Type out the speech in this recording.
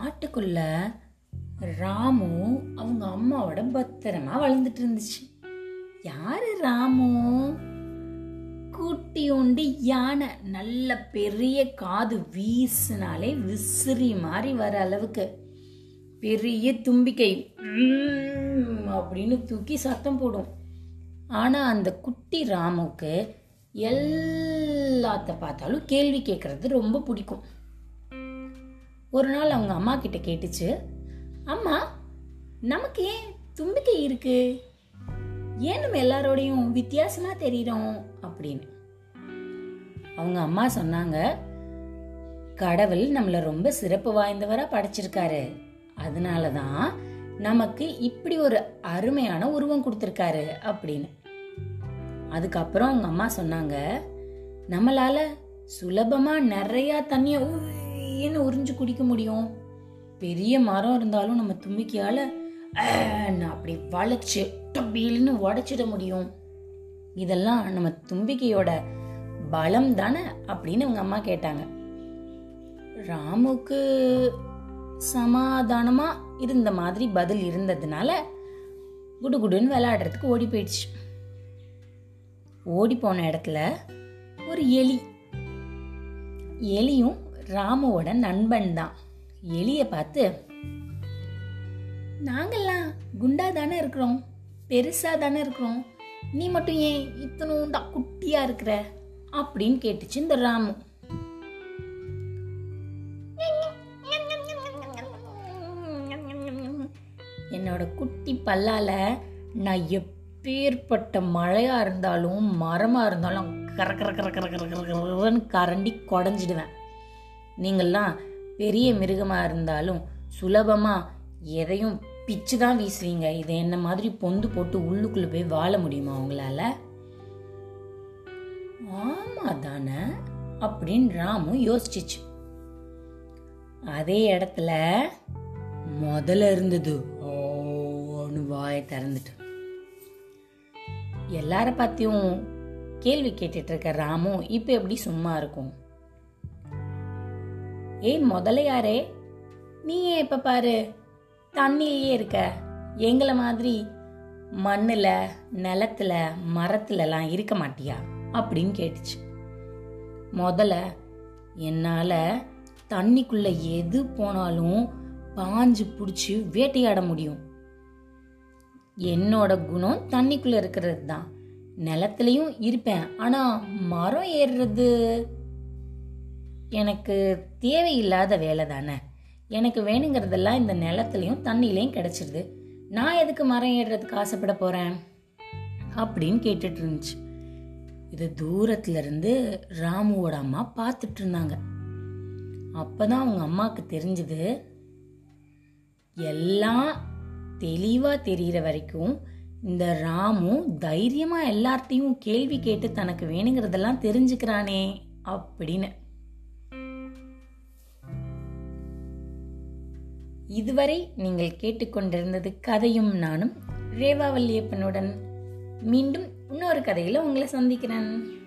காட்டுக்குள்ள ராமு அவங்க அம்மாவோட பத்திரமா வளர்ந்துட்டு இருந்துச்சு. யாரு ராமு? குட்டியோண்டு யானை. நல்ல பெரிய காது வீசினாலே விசிறி மாதிரி வர அளவுக்கு. பெரிய தும்பிக்கை. உம் அப்படின்னு தூக்கி சத்தம் போடும். ஆனா அந்த குட்டி ராமுக்கு எல்லாத்த பார்த்தாலும் கேள்வி கேட்கறது ரொம்ப பிடிக்கும். ஒரு நாள் அவங்க அம்மா கிட்ட கேட்டுச்சு அம்மா நமக்கு ஏன் தும்பிக்கை இருக்கு? ஏன் நம்ம எல்லாரோடையும் வித்தியாசமா தெரியிறோம்? அப்படின்னு. அவங்க அம்மா சொன்னாங்க கடவுள் நம்மளை ரொம்ப சிறப்பு வாய்ந்தவரா படைச்சிருக்காரு. அதனால தான் நமக்கு இப்படி ஒரு அருமையான உருவம் கொடுத்துருக்காரு அப்படின்னு. அதுக்கப்புறம் அவங்க அம்மா சொன்னாங்க நம்மளால சுலபமா நிறைய தண்ணிய ஊன்னு உறிஞ்சு குடிக்க முடியும்? பெரிய மரம் இருந்தாலும் நம்ம தும்பிக்கையால அப்படி வளைச்சு டபீல்னு உடைச்சிட முடியும். இதெல்லாம் நம்ம தும்பிக்கையோட பலம் தானே அப்படின்னு அவங்க அம்மா கேட்டாங்க. ராமுக்கு சமாதானமா இருந்த மாதிரி பதில் இருந்ததுனால குடுகுடுன்னு விளையாடுறதுக்கு ஓடி போயிடுச்சு. ஓடி போன இடத்துல ஒரு எலி. எலியும் ராமுவோட நண்பன் தான். எலிய பார்த்து நாங்கெல்லாம் குண்டா தானே இருக்கிறோம். பெருசா தானே இருக்கிறோம். நீ மட்டும் ஏன் இத்தனும் குட்டியா இருக்கிற? அப்படின்னு கேட்டுச்சு இந்த ராமு. என்னோட குட்டி பல்லால நான் எப்பேற்பட்ட மழையா இருந்தாலும் மரமா இருந்தாலும் கர கர கர கர கர கர கரன்னு கரண்டி குடஞ்சிடுவேன். நீங்கள்லாம் பெரிய மிருகமாக இருந்தாலும் சுலபமாக எதையும் பிச்சு தான் வீசுவீங்க இதை என்ன மாதிரி பொந்து போட்டு உள்ளுக்குள்ள போய் வாழ முடியுமா உங்களால்? ஆமா தானே அப்படின்னு ராமு யோசிச்சிச்சு. அதே இடத்துல முதல்ல இருந்தது. ஓன்னு வாய திறந்துட்டு. எல்லார பத்தியும் கேள்வி கேட்டுட்டு இருக்க ராமு இப்ப எப்படி சும்மா இருக்கும்? ஏய் முதலையாரே நீ ஏன் இப்ப பாரு. தண்ணிலேயே இருக்க. எங்களை மாதிரி மண்ணில் நிலத்துல மரத்துலலாம் இருக்க மாட்டியா? அப்படின்னு கேட்டுச்சு. முதல்ல என்னால் தண்ணிக்குள்ள எது போனாலும் பாஞ்சு பிடிச்சி வேட்டையாட முடியும். என்னோட குணம் தண்ணிக்குள்ளே இருக்கிறது தான். நிலத்துலையும் இருப்பேன். ஆனால் மரம் ஏறுறது எனக்கு தேவையில்லாத வேலை தானே? எனக்கு வேணுங்கிறதெல்லாம் இந்த நிலத்துலையும் தண்ணியிலையும் கிடச்சிருது. நான் எதுக்கு மரம் ஏறுறதுக்கு ஆசைப்பட போகிறேன் அப்படின்னு கேட்டுட்டு இருந்துச்சு. இது தூரத்துலேருந்து ராமுவோட அம்மா பார்த்துட்டு இருந்தாங்க. அப்பதான் அவங்க அம்மாவுக்கு தெரிஞ்சது எல்லாம் தெளிவாக தெரிகிற வரைக்கும் இந்த ராமு தைரியமாக எல்லார்ட்டையும் கேள்வி கேட்டு தனக்கு வேணுங்கிறதெல்லாம் தெரிஞ்சுக்கிறானே அப்படின்னு. இதுவரை நீங்கள் கேட்டுக்கொண்டிருந்தது கதையும் நானும் ரேவா வல்லியப்பனுடன். மீண்டும் இன்னொரு கதையில உங்களை சந்திக்கிறேன்.